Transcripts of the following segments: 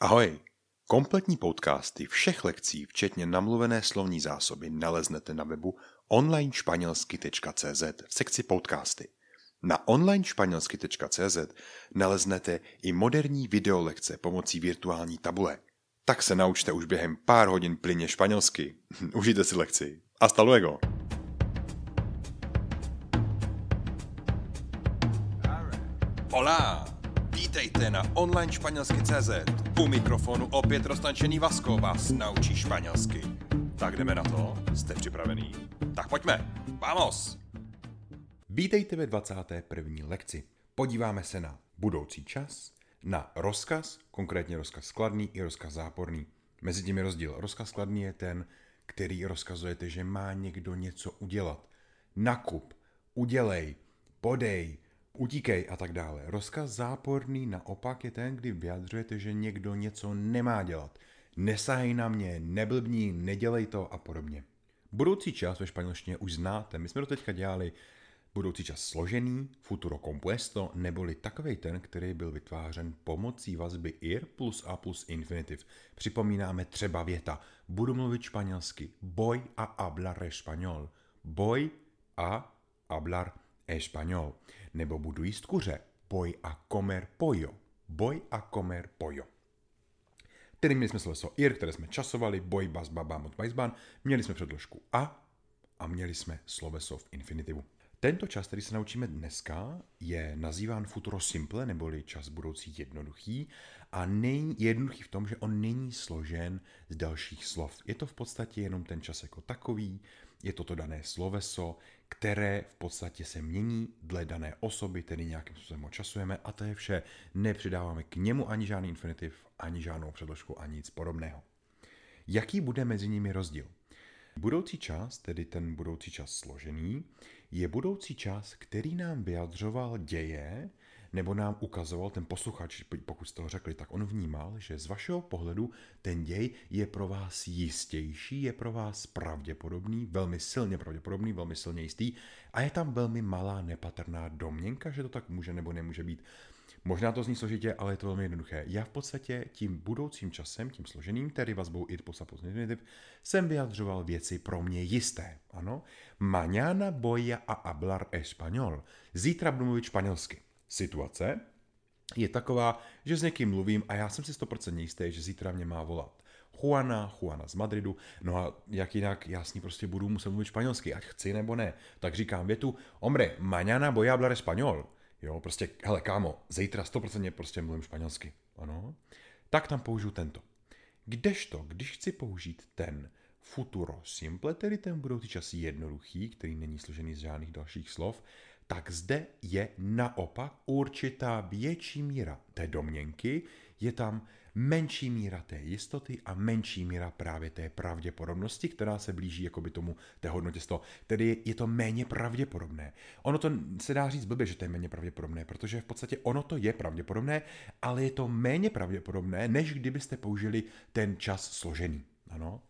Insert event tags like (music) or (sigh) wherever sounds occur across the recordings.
Ahoj! Kompletní podcasty všech lekcí, včetně namluvené slovní zásoby, naleznete na webu onlinešpanělsky.cz v sekci podcasty. Na onlinešpanělsky.cz naleznete i moderní videolekce pomocí virtuální tabule. Tak se naučte už během pár hodin plyně španělsky. (laughs) Užijte si lekci. Hasta luego! Hola! Vítejte na online španělsky CZ. U mikrofonu opět roztančený Vasko vás naučí španělsky. Tak jdeme na to? Jste připravený? Tak pojďme! Vamos! Vítejte ve 21. lekci. Podíváme se na budoucí čas, na rozkaz, konkrétně rozkaz skladný i rozkaz záporný. Mezi tím je rozdíl. Rozkaz skladný je ten, který rozkazujete, že má někdo něco udělat. Nakup, udělej, podej, utíkej a tak dále. Rozkaz záporný naopak je ten, kdy vyjadřujete, že někdo něco nemá dělat. Nesahej na mě, neblbní, nedělej to a podobně. Budoucí čas ve španělštině už znáte. My jsme to teďka dělali budoucí čas složený, futuro compuesto, neboli takový ten, který byl vytvářen pomocí vazby ir plus a plus infinitiv. Připomínáme třeba věta, budu mluvit španělsky, boy a hablar español. Boy a hablar español. Nebo budu jíst kuře, boy a comer pollo. Boy a comer pollo. Tedy měli jsme sloveso ir, které jsme časovali, boy, bas, baba, mot, bajsban, měli jsme předložku a a měli jsme sloveso v infinitivu. Tento čas, který se naučíme dneska, je nazýván futuro simple, neboli čas budoucí jednoduchý a není jednoduchý v tom, že on není složen z dalších slov. Je to v podstatě jenom ten čas jako takový, je to to dané sloveso, které v podstatě se mění dle dané osoby, tedy nějakým způsobem ho časujeme a to je vše. Nepřidáváme k němu ani žádný infinitiv, ani žádnou předložku, ani nic podobného. Jaký bude mezi nimi rozdíl? Budoucí čas, tedy ten budoucí čas složený, je budoucí čas, který nám vyjadřoval děje, nebo nám ukazoval ten posluchač, pokud jste to řekli, tak on vnímal, že z vašeho pohledu ten děj je pro vás jistější, je pro vás pravděpodobný, velmi silně pravděpodobný, velmi silně jistý a je tam velmi malá nepatrná domněnka, že to tak může nebo nemůže být. Možná to zní složitě, ale je to velmi jednoduché. Já v podstatě tím budoucím časem, tím složeným, tedy vazbou id plus a jsem vyjadřoval věci pro mě jisté. Ano, mañana voy a hablar español. Zítra budu mluvit španělsky. Situace je taková, že s někým mluvím a já jsem si 100% jistý, že zítra mě má volat. Juana, Juana z Madridu, no a jak jinak, já s ní prostě budu muset mluvit španělsky, ať chci nebo ne. Tak říkám větu, hombre, mañana voy a hablar español. Jo, prostě, hele, kámo, zítra 100% prostě mluvím španělsky. Ano. Tak tam použiju tento. Kdežto, když chci použít ten futuro simple, tedy ten budoucí čas jednoduchý, který není složený z žádných dalších slov, tak zde je naopak určitá větší míra té domněnky, je tam menší míra té jistoty a menší míra právě té pravděpodobnosti, která se blíží jakoby tomu té hodnotě 100. Tedy je to méně pravděpodobné. Ono to se dá říct blbě, že to je méně pravděpodobné, protože v podstatě ono to je pravděpodobné, ale je to méně pravděpodobné, než kdybyste použili ten čas složený. Ano.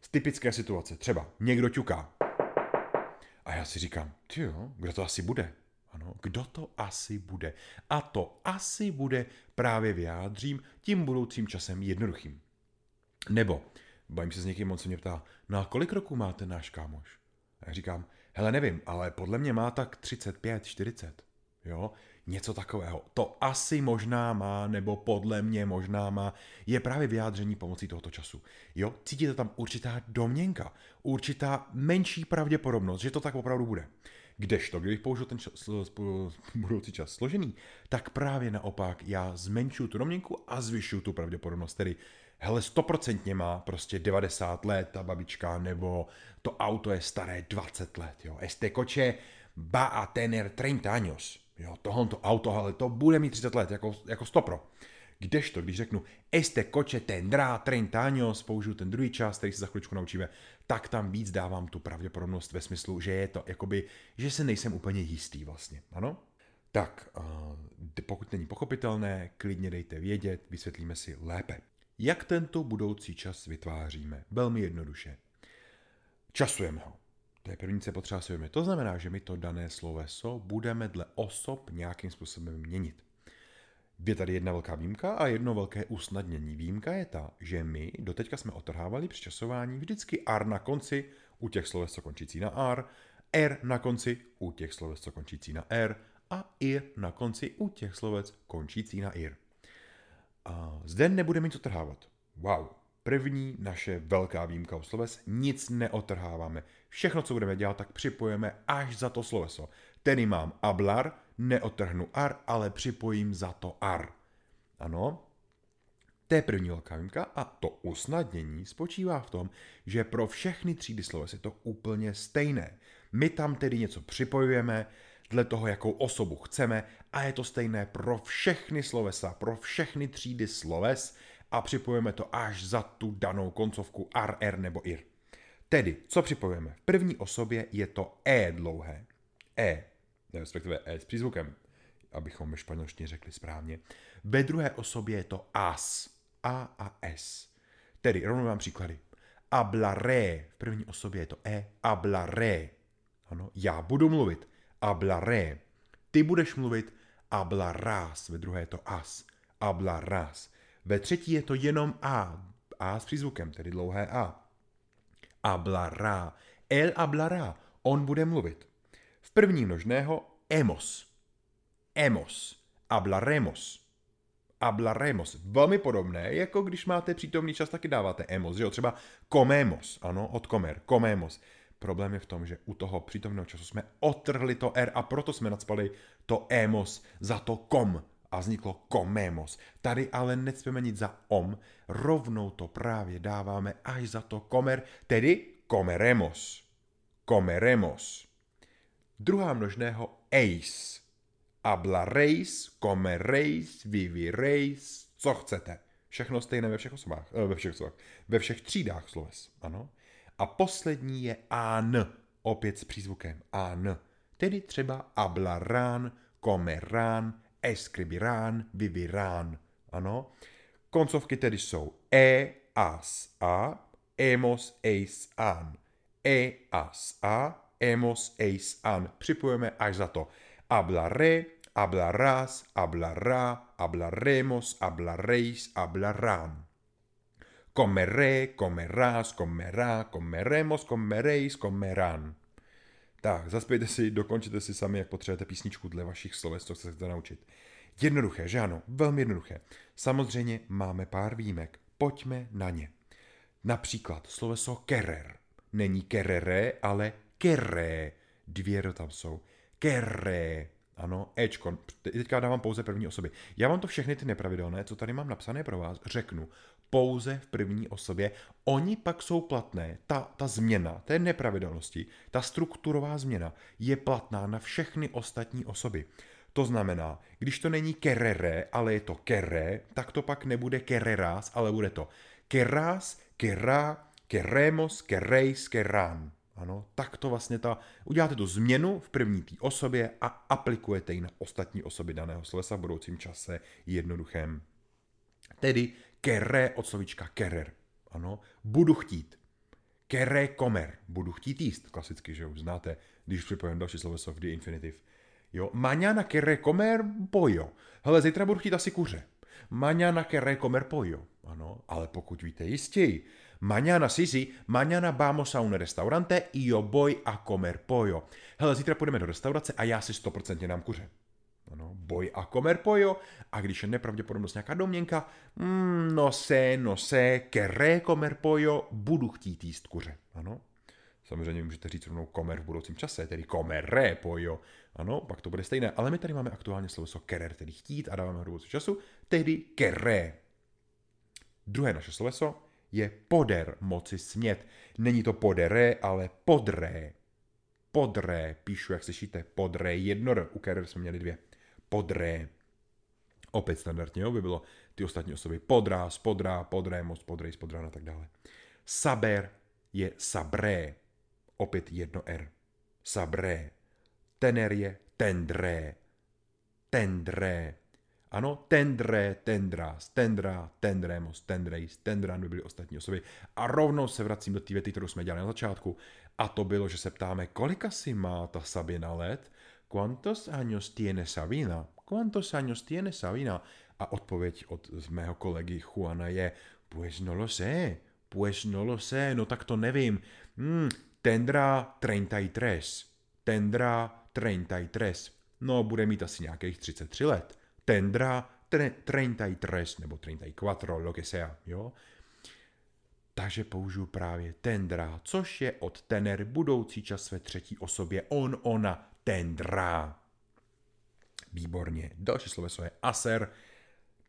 Z typické situace, třeba někdo ťuká, a já si říkám, jo, kdo to asi bude? Ano, kdo to asi bude? A to asi bude právě vyjádřím tím budoucím časem jednoduchým. Nebo, bavím se s někým, on se mě ptá, no a kolik roků má ten náš kámoš? A já říkám, hele nevím, ale podle mě má tak 35, 40. Jo, něco takového. To asi možná má, nebo podle mě možná má, je právě vyjádření pomocí tohoto času. Jo, cítíte tam určitá domněnka, určitá menší pravděpodobnost, že to tak opravdu bude. Kdežto, kdybych použil ten čas, budoucí čas složený, tak právě naopak já zmenšuju tu domněnku a zvyšuju tu pravděpodobnost. Tedy, hele, stoprocentně má prostě 90 let ta babička, nebo to auto je staré 20 let, jo. Este coche va a tener 30 años Jo, tohle auto, ale to bude mít 30 let, jako, jako stopro. Kdežto, když řeknu este coche tendrá 30 años, použiju ten druhý čas, který se za chvíličku naučíme, tak tam víc dávám tu pravděpodobnost ve smyslu, že je to jakoby, že se nejsem úplně jistý vlastně, ano? Tak, pokud není pochopitelné, klidně dejte vědět, vysvětlíme si lépe. Jak tento budoucí čas vytváříme? Velmi jednoduše. Časujeme ho. První, co potřeba si uvědomit. To znamená, že my to dané sloveso budeme dle osob nějakým způsobem měnit. Je tady jedna velká výjimka a jedno velké usnadnění. Výjimka je ta, že my doteďka jsme otrhávali při časování vždycky R na konci u těch sloves, co končící na R, R na konci u těch sloves, co končící na R a IR na konci u těch slovec končící na IR. A zde nebudeme nic otrhávat. Wow, první naše velká výjimka u sloves, nic neotrháváme. Všechno, co budeme dělat, tak připojeme až za to sloveso. Tedy mám ablar, neotrhnu ar, ale připojím za to ar. Ano, to je první velká výjimka a to usnadnění spočívá v tom, že pro všechny třídy sloves je to úplně stejné. My tam tedy něco připojujeme, dle toho, jakou osobu chceme a je to stejné pro všechny slovesa, pro všechny třídy sloves a připojujeme to až za tu danou koncovku ar, er nebo ir. Tedy, co připojujeme? V první osobě je to e dlouhé. E, respektive e s přízvukem, abychom ve španělštině řekli správně. Ve druhé osobě je to as, a a s. Tedy, rovnou vám příklady. Hablaré, v první osobě je to e, hablaré. Ano, já budu mluvit hablaré. Ty budeš mluvit hablarás, ve druhé je to as, hablarás. Ve třetí je to jenom a, a s přízvukem, tedy dlouhé a. Hablará, el hablará, on bude mluvit. V první množného emos, emos, hablaremos, hablaremos. Velmi podobné, jako když máte přítomný čas, taky dáváte emos, že jo? Třeba comemos, ano, od comer, comemos. Problém je v tom, že u toho přítomného času jsme otrhli to R a proto jsme nadspali to emos za to kom a vzniklo komemos. Tady ale necpeme nic za om, rovnou to právě dáváme až za to komer, tedy komeremos. Komeremos. Druhá množného eis. Hablareis, comereis, vivireis, co chcete. Všechno stejné ve všech osobách, eh, ve všech osobách, ve všech třídách sloves, ano. A poslední je an, opět s přízvukem an. Tedy třeba hablarán, comerán, escribirán, vivirán. Ano. Koncovky tedy jsou e, as, a, emos, eis, an. E, as, a, emos, eis, an. Připojeme až za to. Hablaré, hablarás, hablará, hablaremos, hablaréis, hablarán. Comeré, comerás, comerá, comeremos, comeréis, comerán. Tak, zaspějte si, dokončete si sami, jak potřebujete písničku dle vašich sloves, co chcete naučit. Jednoduché, že ano? Velmi jednoduché. Samozřejmě máme pár výjimek. Pojďme na ně. Například sloveso kerer. Není kerere, ale keré. Dvě tam jsou. Keré. Ano, Ečko. Teďka dávám pouze první osoby. Já vám to všechny ty nepravidelné, co tady mám napsané pro vás, řeknu pouze v první osobě. Oni pak jsou platné. Ta, ta změna, té nepravidelnosti, ta strukturová změna je platná na všechny ostatní osoby. To znamená, když to není kerere, ale je to kere, tak to pak nebude kereras, ale bude to keras, kera, keremos, kereis, keran. Ano, tak to vlastně ta, uděláte tu změnu v první té osobě a aplikujete ji na ostatní osoby daného slovesa v budoucím čase jednoduchém. Tedy kere od slovíčka kerer. Ano, budu chtít. Kere komer. Budu chtít jíst. Klasicky, že už znáte, když připojím další sloveso v the infinitive. Jo, mañana kere comer pollo. Hele, zítra budu chtít asi kuře. Mañana kere comer pollo. Ano, ale pokud víte jistěji, Mañana, sí, sí, mañana vamos a un restaurante y yo voy a comer pollo. Hele, zítra půjdeme do restaurace a já si 100% dám kuře. Ano, boj a comer pollo. A když je nepravděpodobnost nějaká domněnka, mm, no sé, no sé, querré comer pollo, budu chtít jíst kuře. Ano, Samozřejmě můžete říct rovnou komer v budoucím čase, tedy comeré pollo. Ano, pak to bude stejné. Ale my tady máme aktuálně slovo querer, tedy chtít a dáváme ho do budoucího času, tedy querré. Druhé naše sloveso je poder moci smět. Není to podere, ale podré. Podré, píšu, jak slyšíte, podré, jednor, u které jsme měli dvě. Podré. Opět standardně, jo, by bylo ty ostatní osoby podrá, spodrá, podré, moc, podrej, spodrá a tak dále. Saber je sabré. Opět jedno R. Sabré. Tener je tendré. Tendré. Ano, tendre, tendrás, tendra, tendremos, tendrejs, tendran by byly ostatní osoby. A rovnou se vracím do té věty, kterou jsme dělali na začátku. A to bylo, že se ptáme, kolika si má ta Sabina let? Quantos años tiene Sabina? Quantos años tiene Sabina? A odpověď od mého kolegy Juana je, pues no lo sé, pues no lo sé, no tak to nevím. Hmm, tendrá 33, tendrá 33. No, bude mít asi nějakých 33 let. Tendrá 33 nebo 34, lo que sea, jo? Takže použiju právě tendrá, což je od tener budoucí čas ve třetí osobě on, ona, tendrá. Výborně. Další sloveso je aser,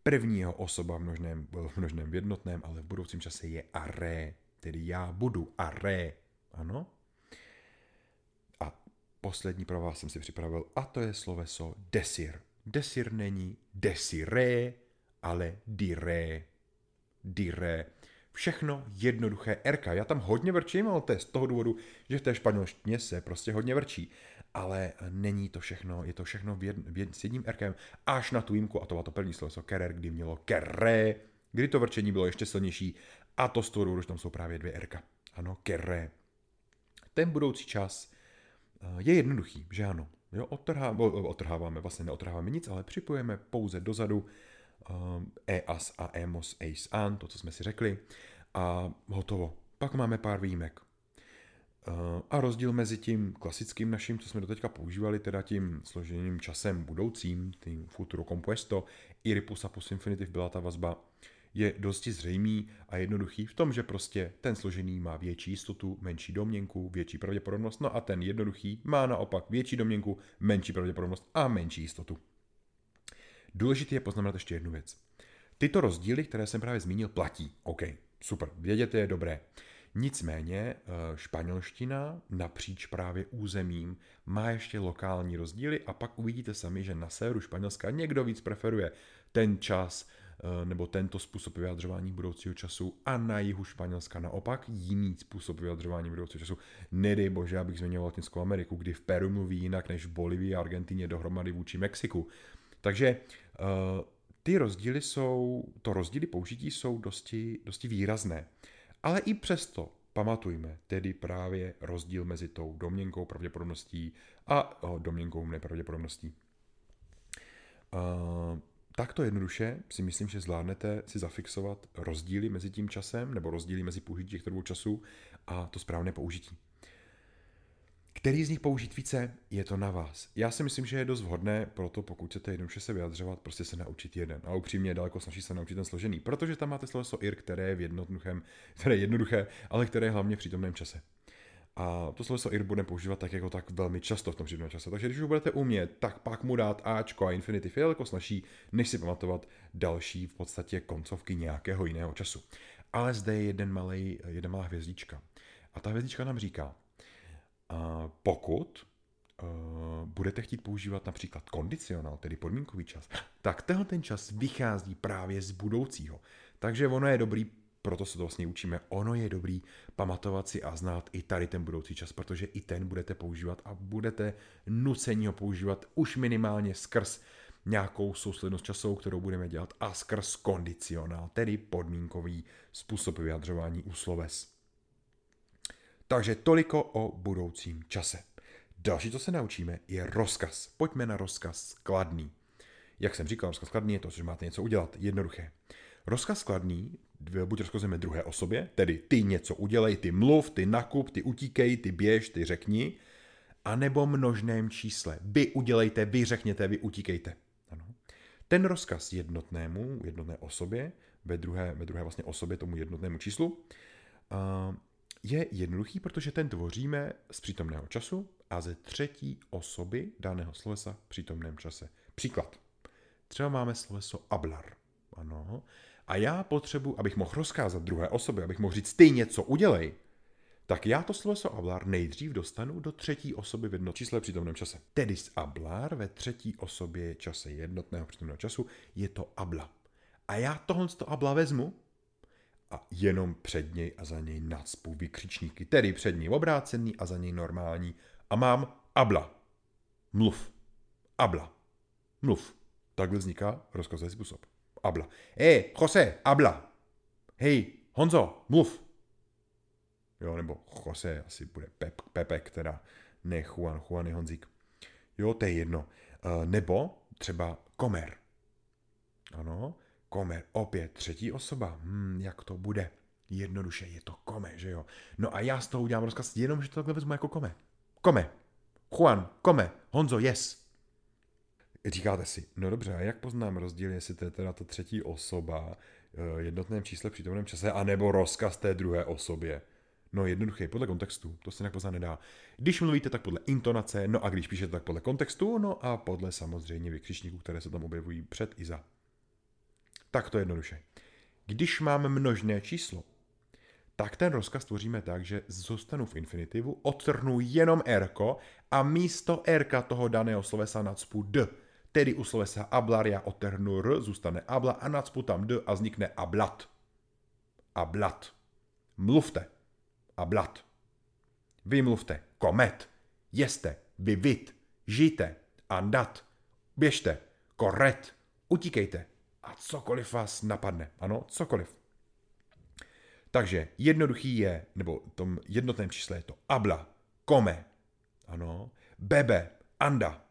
prvního osoba v množném, v množném v jednotném, ale v budoucím čase je aré, tedy já budu aré. Ano? A poslední pro vás jsem si připravil, a to je sloveso desir. Desir není desiré, ale diré. Diré. Všechno jednoduché RK. Já tam hodně vrčím, ale to je z toho důvodu, že v té španělštině se prostě hodně vrčí. Ale není to všechno, je to všechno v jed, v jed, s jedním RKem, až na tu výjimku, a to bylo to první slovo, kerer, kdy mělo keré, kdy to vrčení bylo ještě silnější, a to z toho že tam jsou právě dvě RK. Ano, keré. Ten budoucí čas eh, je jednoduchý, že ano. Jo, odtrhá, odtrháváme, vlastně neodtrháváme nic, ale připojeme pouze dozadu Um, EAS a EMOS ACE AN, to, co jsme si řekli, a hotovo. Pak máme pár výjimek. Uh, a rozdíl mezi tím klasickým naším, co jsme doteďka používali, teda tím složeným časem budoucím, tím Futuro Compuesto, i Ripus a Post Infinitive byla ta vazba, je dosti zřejmý a jednoduchý v tom, že prostě ten složený má větší jistotu, menší domněnku, větší pravděpodobnost, no a ten jednoduchý má naopak větší domněnku, menší pravděpodobnost a menší jistotu. Důležité je poznamenat ještě jednu věc. Tyto rozdíly, které jsem právě zmínil, platí. OK, super, vědět je dobré. Nicméně eh, španělština napříč právě územím má ještě lokální rozdíly a pak uvidíte sami, že na severu Španělska někdo víc preferuje ten čas eh, nebo tento způsob vyjadřování budoucího času a na jihu Španělska naopak jiný způsob vyjadřování budoucího času. Nedej bože, abych zmiňoval Latinskou Ameriku, kdy v Peru mluví jinak než v Bolivii a Argentině dohromady vůči Mexiku. Takže uh, ty rozdíly jsou, to rozdíly použití jsou dosti, dosti výrazné. Ale i přesto pamatujme tedy právě rozdíl mezi tou domněnkou pravděpodobností a domněnkou nepravděpodobností. Uh, takto jednoduše si myslím, že zvládnete si zafixovat rozdíly mezi tím časem nebo rozdíly mezi použití těchto dvou časů a to správné použití. Který z nich použít více, je to na vás. Já si myslím, že je dost vhodné, proto pokud chcete jednoduše se vyjadřovat, prostě se naučit jeden. A upřímně je daleko snaží se naučit ten složený, protože tam máte sloveso ir, které je v jednoduchém, které je jednoduché, ale které je hlavně v přítomném čase. A to sloveso ir budeme používat tak jako tak velmi často v tom přítomném čase. Takže když už budete umět, tak pak mu dát Ačko a infinitiv je daleko snaží, než si pamatovat další v podstatě koncovky nějakého jiného času. Ale zde je jeden malý, jedna malá hvězdička. A ta hvězdička nám říká, pokud uh, budete chtít používat například kondicionál, tedy podmínkový čas, tak tenhle ten čas vychází právě z budoucího. Takže ono je dobrý, proto se to vlastně učíme, ono je dobrý pamatovat si a znát i tady ten budoucí čas, protože i ten budete používat a budete nuceni ho používat už minimálně skrz nějakou souslednost časovou, kterou budeme dělat a skrz kondicionál, tedy podmínkový způsob vyjadřování u sloves. Takže toliko o budoucím čase. Další, co se naučíme, je rozkaz. Pojďme na rozkaz skladný. Jak jsem říkal, rozkaz skladný je to, že máte něco udělat. Jednoduché. Rozkaz skladný buď rozkazujeme druhé osobě, tedy ty něco udělej, ty mluv, ty nakup, ty utíkej, ty běž, ty řekni, anebo množném čísle. Vy udělejte, vy řekněte, vy utíkejte. Ano. Ten rozkaz jednotnému, jednotné osobě, ve druhé, ve druhé vlastně osobě tomu jednotnému číslu, uh, je jednoduchý, protože ten tvoříme z přítomného času a ze třetí osoby daného slovesa v přítomném čase. Příklad. Třeba máme sloveso ablar. Ano. A já potřebuji, abych mohl rozkázat druhé osoby, abych mohl říct ty něco udělej, tak já to sloveso ablar nejdřív dostanu do třetí osoby v jednočísle přítomném čase. Tedy z ablar ve třetí osobě čase jednotného přítomného času je to abla. A já tohle to abla vezmu a jenom před něj a za něj nacpu vykřičníky, tedy před něj obrácený a za něj normální. A mám abla. Mluv. Abla. Mluv. Takhle vzniká rozkazový způsob. Abla. Hej, Jose, abla. Hej, Honzo, mluv. Jo, nebo Jose asi bude Pep, Pepek, teda ne Juan, Juan je Honzík. Jo, to je jedno. Uh, nebo třeba komer. Ano. Kome, opět třetí osoba. Hmm, jak to bude? Jednoduše je to kome, že jo? No a já z toho udělám rozkaz, jenom, že to takhle vezmu jako kome. Kome. Juan, kome. Honzo, yes. Říkáte si, no dobře, a jak poznám rozdíl, jestli to je teda ta třetí osoba, eh, jednotném čísle přítomném čase, anebo rozkaz té druhé osobě? No jednoduché, podle kontextu, to se poznat nedá. Když mluvíte, tak podle intonace, no a když píšete, tak podle kontextu, no a podle samozřejmě vykřičníků, které se tam objevují před i za. Tak to jednoduše. Když mám množné číslo, tak ten rozkaz tvoříme tak, že zůstanu v infinitivu, odtrhnu jenom r a místo r toho daného slovesa nadspu d. Tedy u slovesa ablar já odtrhnu r, zůstane abla a nadspu tam d a vznikne ablat. Ablat. Mluvte. Ablat. Vy mluvte. Komet. Jeste. Vivit. Žijte. Andat. Běžte. Koret. Utíkejte. A cokoliv vás napadne. Ano, cokoliv. Takže jednoduchý je, nebo v tom jednotném čísle je to abla, kome, ano, bebe, anda,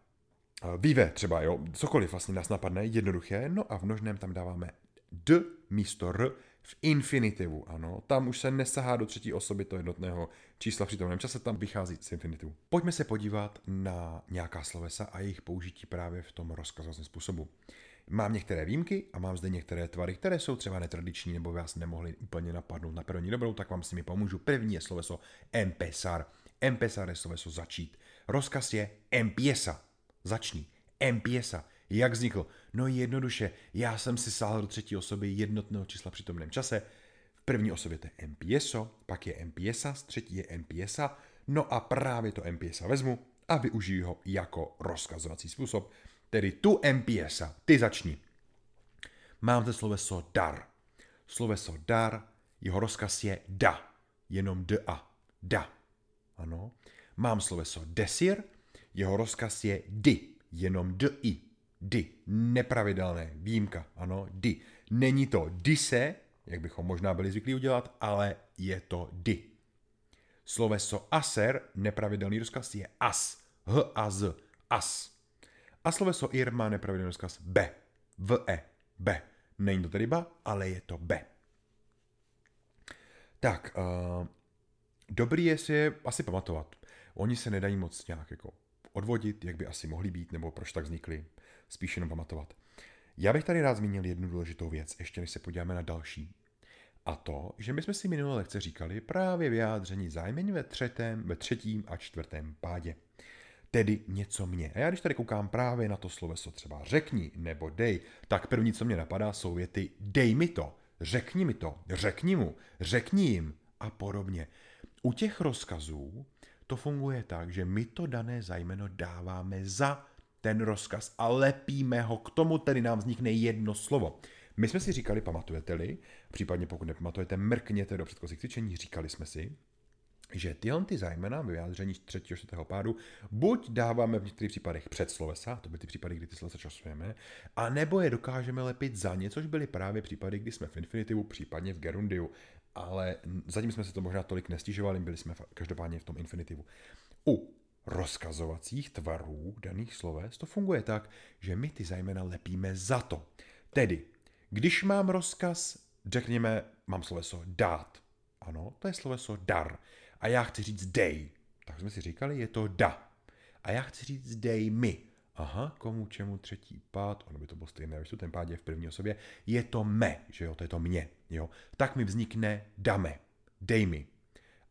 vive třeba, jo, cokoliv vlastně nás napadne, jednoduché, no a v množném tam dáváme d místo r v infinitivu, ano, tam už se nesahá do třetí osoby to jednotného čísla v přítomném čase, tam vychází z infinitivu. Pojďme se podívat na nějaká slovesa a jejich použití právě v tom rozkazovacím způsobu. Mám některé výjimky a mám zde některé tvary, které jsou třeba netradiční nebo vás nemohli úplně napadnout na první dobrou, tak vám s nimi pomůžu. První je sloveso empezar. Empezar je sloveso začít. Rozkaz je empieza. Začni. Empieza. Jak vznikl? No jednoduše, já jsem si sáhl do třetí osoby jednotného čísla při tomném čase. V první osobě to je empiezo, pak je empieza, z třetí je empieza, no a právě to empieza vezmu a využiju ho jako rozkazovací způsob. Tedy tu empieza, ty začni. Mám zde sloveso dar. Sloveso dar, jeho rozkaz je da. Jenom d-a. Da. Ano. Mám sloveso desir, jeho rozkaz je di. Jenom d-i. Di. Nepravidelné. Výjimka. Ano. Di. Není to dise, jak bychom možná byli zvyklí udělat, ale je to di. Sloveso aser, nepravidelný rozkaz je as. H a z. As. A sloveso ir má nepravidelný rozkaz B. V E. B. Není to tedy ba, ale je to B. Tak, uh, dobrý je si je asi pamatovat. Oni se nedají moc nějak jako odvodit, jak by asi mohli být, nebo proč tak vznikli. Spíš jenom pamatovat. Já bych tady rád zmínil jednu důležitou věc, ještě než se podíváme na další. A to, že my jsme si minulé lekce říkali právě vyjádření zájmení ve, třetém, ve třetím a čtvrtém pádě tedy něco mě. A já když tady koukám právě na to sloveso třeba řekni nebo dej, tak první, co mě napadá, jsou věty dej mi to, řekni mi to, řekni mu, řekni jim a podobně. U těch rozkazů to funguje tak, že my to dané zajmeno dáváme za ten rozkaz a lepíme ho, k tomu tedy nám vznikne jedno slovo. My jsme si říkali, pamatujete-li, případně pokud nepamatujete, mrkněte do předchozích cvičení, říkali jsme si, že tyhle ty zájmena ve vyjádření třetího, čtvrtého pádu buď dáváme v některých případech před slovesa, to byly ty případy, kdy ty slovesa časujeme, a nebo je dokážeme lepit za ně, což byly právě případy, kdy jsme v infinitivu, případně v gerundiu, ale zatím jsme se to možná tolik nestěžovali, byli jsme každopádně v tom infinitivu. U rozkazovacích tvarů daných sloves to funguje tak, že my ty zájmena lepíme za to. Tedy, když mám rozkaz, řekněme, mám sloveso dát. Ano, to je sloveso dar a já chci říct dej. Tak jsme si říkali, je to da. A já chci říct dej mi. Aha, komu, čemu, třetí pád, ono by to bylo stejné, to ten pád je v první osobě, je to me, že jo, to je to mě, jo. Tak mi vznikne dame, dej mi.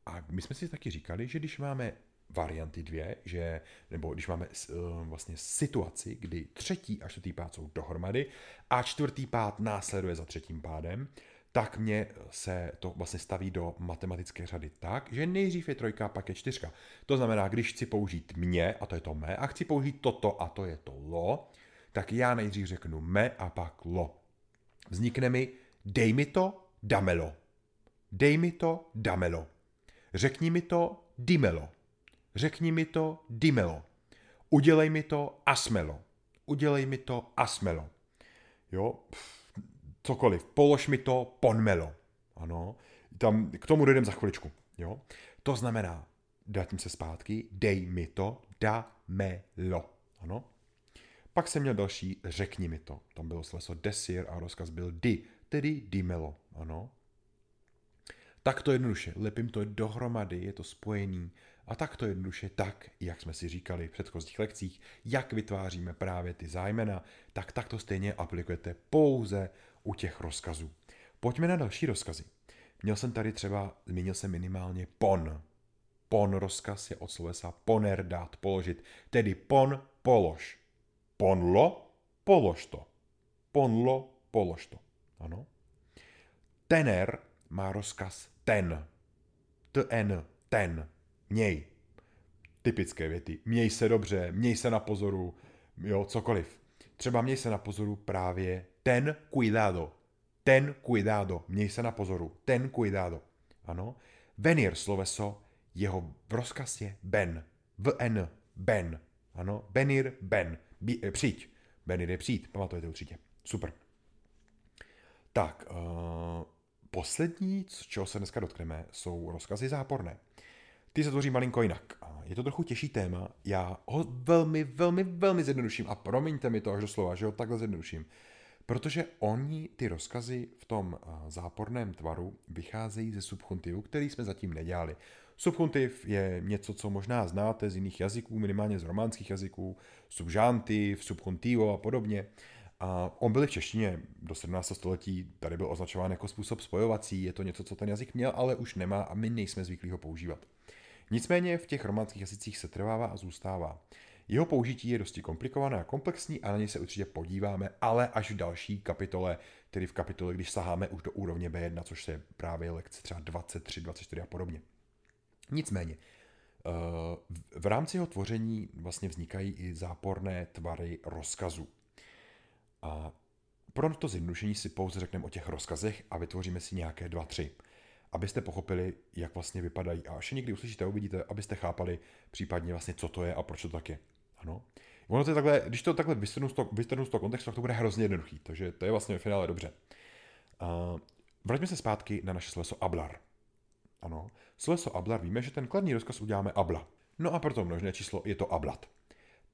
A my jsme si taky říkali, že když máme varianty dvě, že, nebo když máme uh, vlastně situaci, kdy třetí a čtvrtý pád jsou dohromady a čtvrtý pád následuje za třetím pádem, tak mě se to vlastně staví do matematické řady tak, že nejdřív je trojka, pak je čtyřka. To znamená, když chci použít mě, a to je to me, a chci použít toto, a to je to lo, tak já nejdřív řeknu me a pak lo. Vznikne mi dej mi to, damelo. Dej mi to, damelo. Řekni mi to, dimelo. Řekni mi to, dimelo. Udělej mi to, asmelo. Udělej mi to, asmelo. Jo, pff cokoliv, polož mi to, ponmelo. Ano, tam k tomu dojdem za chviličku. Jo? To znamená, dátím se zpátky, dej mi to, da me lo. Ano. Pak jsem měl další řekni mi to. Tam bylo sloveso desir a rozkaz byl di, tedy dimelo. Ano. Tak to jednoduše, lepím to dohromady, je to spojený a tak to jednoduše tak, jak jsme si říkali v předchozích lekcích, jak vytváříme právě ty zájmena, tak tak to stejně aplikujete pouze u těch rozkazů. Pojďme na další rozkazy. Měl jsem tady třeba, zmínil jsem minimálně pon. Pon rozkaz je od slovesa poner dát, položit. Tedy pon, polož. Ponlo, polož to. Ponlo, polož to. Ano. Tener má rozkaz ten. Ten, ten, měj. Typické věty. Měj se dobře, měj se na pozoru, jo, cokoliv. Třeba měj se na pozoru právě ten cuidado. Ten cuidado. Měj se na pozoru. Ten cuidado. Ano. Venir sloveso, jeho rozkaz je ben. VN, ben. Ano. Benir, ben. Bí, eh, přijď. Benir je přijít. Pamatujete určitě. Super. Tak, uh, poslední, z čeho se dneska dotkneme, jsou rozkazy záporné. Ty se tvoří malinko jinak. Je to trochu těžší téma, já ho velmi, velmi, velmi zjednoduším a promiňte mi to až do slova, že ho takhle zjednoduším. Protože oni, ty rozkazy v tom záporném tvaru, vycházejí ze subchuntivu, který jsme zatím nedělali. Subchuntiv je něco, co možná znáte z jiných jazyků, minimálně z románských jazyků, subžantiv, subchuntivo a podobně. A on byl v češtině do 17. století, tady byl označován jako způsob spojovací, je to něco, co ten jazyk měl, ale už nemá a my nejsme zvyklí ho používat. Nicméně v těch románských jazycích se trvává a zůstává. Jeho použití je dosti komplikované a komplexní a na něj se určitě podíváme, ale až v další kapitole, tedy v kapitole, když saháme už do úrovně B1, což je právě lekce třeba 23, 24 a podobně. Nicméně, eh, v rámci jeho tvoření vlastně vznikají i záporné tvary rozkazů. A pro to zjednodušení si pouze řekneme o těch rozkazech a vytvoříme si nějaké dva, tři. Abyste pochopili, jak vlastně vypadají. A až někdy uslyšíte uvidíte, abyste chápali případně vlastně, co to je a proč to tak je. Ano. Ono to je takhle, když to takhle vystrhnu z toho, kontextu, tak to bude hrozně jednoduchý. Takže to je vlastně v finále dobře. Uh, vraťme se zpátky na naše sloveso ablar. Ano, sloveso ablar víme, že ten kladný rozkaz uděláme abla. No a proto množné číslo je to ablat.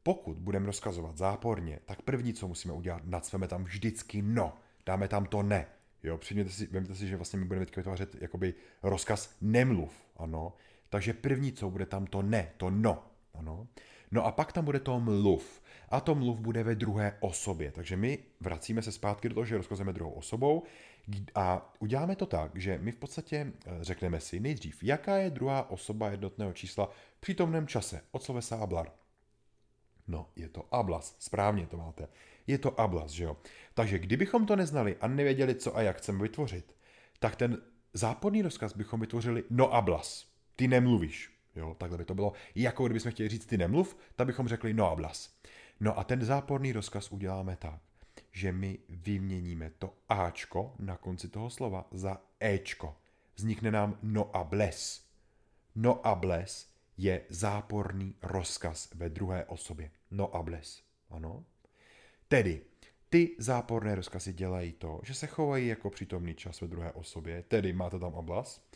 Pokud budeme rozkazovat záporně, tak první, co musíme udělat, nacveme tam vždycky no. Dáme tam to ne. Jo, přijměte si, vemte si, že vlastně my budeme teď vytvářet jakoby rozkaz nemluv, ano. Takže první, co bude tam to ne, to no, ano. No a pak tam bude to mluv. A to mluv bude ve druhé osobě. Takže my vracíme se zpátky do toho, že rozkazujeme druhou osobou a uděláme to tak, že my v podstatě eh, řekneme si nejdřív, jaká je druhá osoba jednotného čísla v přítomném čase od slovesa ablar. No, je to ablas, správně to máte. Je to ablas, že jo? Takže kdybychom to neznali a nevěděli, co a jak chceme vytvořit, tak ten záporný rozkaz bychom vytvořili no ablas. Ty nemluvíš. Jo, takhle by to bylo. Jako kdybychom chtěli říct ty nemluv, tak bychom řekli no ablas. No a ten záporný rozkaz uděláme tak, že my vyměníme to Ačko na konci toho slova za Ečko. Vznikne nám no ables. No ables je záporný rozkaz ve druhé osobě. No ables. Ano. Tedy, ty záporné rozkazy dělají to, že se chovají jako přítomný čas ve druhé osobě, tedy máte tam oblas,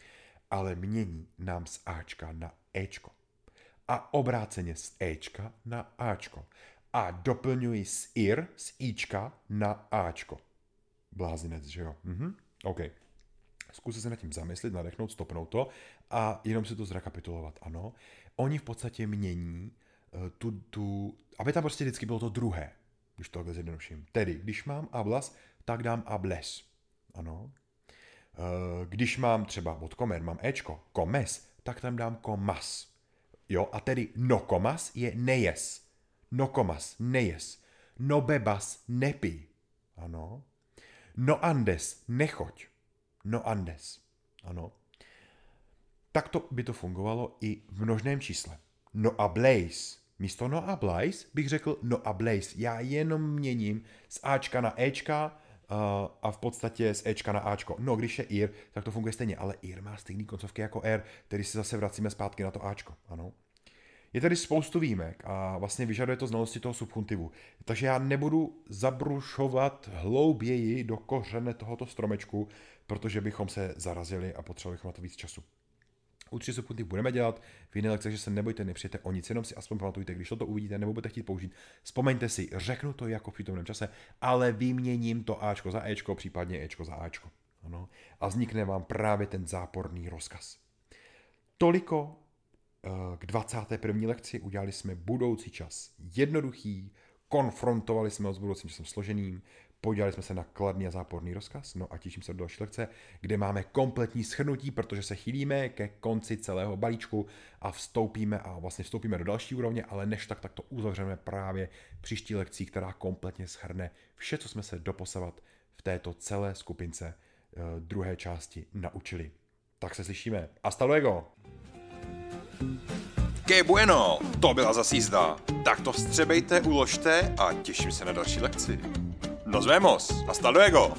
ale mění nám z Ačka na Ečko. A obráceně z Ečka na Ačko. A doplňuji z IR, z Ička na Ačko. Blázinec, že jo? Mhm. OK. Zkuste se nad tím zamyslet, nadechnout, stopnout to a jenom si to zrekapitulovat. Ano, oni v podstatě mění uh, tu, tu, aby tam prostě vždycky bylo to druhé, když to takhle zjednoduším. Tedy, když mám ablas, tak dám ables. Ano. Uh, když mám třeba od komer, mám ečko, komes, tak tam dám komas. Jo, a tedy no komas je nejes. No komas, nejes. No bebas, nepí. Ano. No andes, nechoď no andes. Ano. Tak to by to fungovalo i v množném čísle. No a blaze. Místo no a blaze bych řekl no a blaze. Já jenom měním z Ačka na Ečka a v podstatě z Ečka na Ačko. No, když je IR, tak to funguje stejně, ale IR má stejný koncovky jako R, tedy si zase vracíme zpátky na to Ačko. Ano. Je tady spoustu výjimek a vlastně vyžaduje to znalosti toho subchuntivu. Takže já nebudu zabrušovat hlouběji do kořene tohoto stromečku, protože bychom se zarazili a potřebovali bychom na to víc času. U 300 punty budeme dělat, v jiné lekce, že se nebojte, nepřijete o nic, jenom si aspoň pamatujte, když toto uvidíte nebo budete chtít použít, vzpomeňte si, řeknu to jako v přítomném čase, ale vyměním to Ačko za Ečko, případně Ečko za Ačko. Ano. A vznikne vám právě ten záporný rozkaz. Toliko eh, k 21. lekci udělali jsme budoucí čas jednoduchý, konfrontovali jsme ho s budoucím časem složeným, podívali jsme se na kladný a záporný rozkaz, no a těším se do další lekce, kde máme kompletní schrnutí, protože se chýlíme ke konci celého balíčku a vstoupíme a vlastně vstoupíme do další úrovně, ale než tak, tak to uzavřeme právě příští lekcí, která kompletně schrne vše, co jsme se doposavat v této celé skupince eh, druhé části naučili. Tak se slyšíme. Hasta luego! Que bueno, to byla zas jízda. Tak to vstřebejte, uložte a těším se na další lekci. Nos vemos, hasta luego!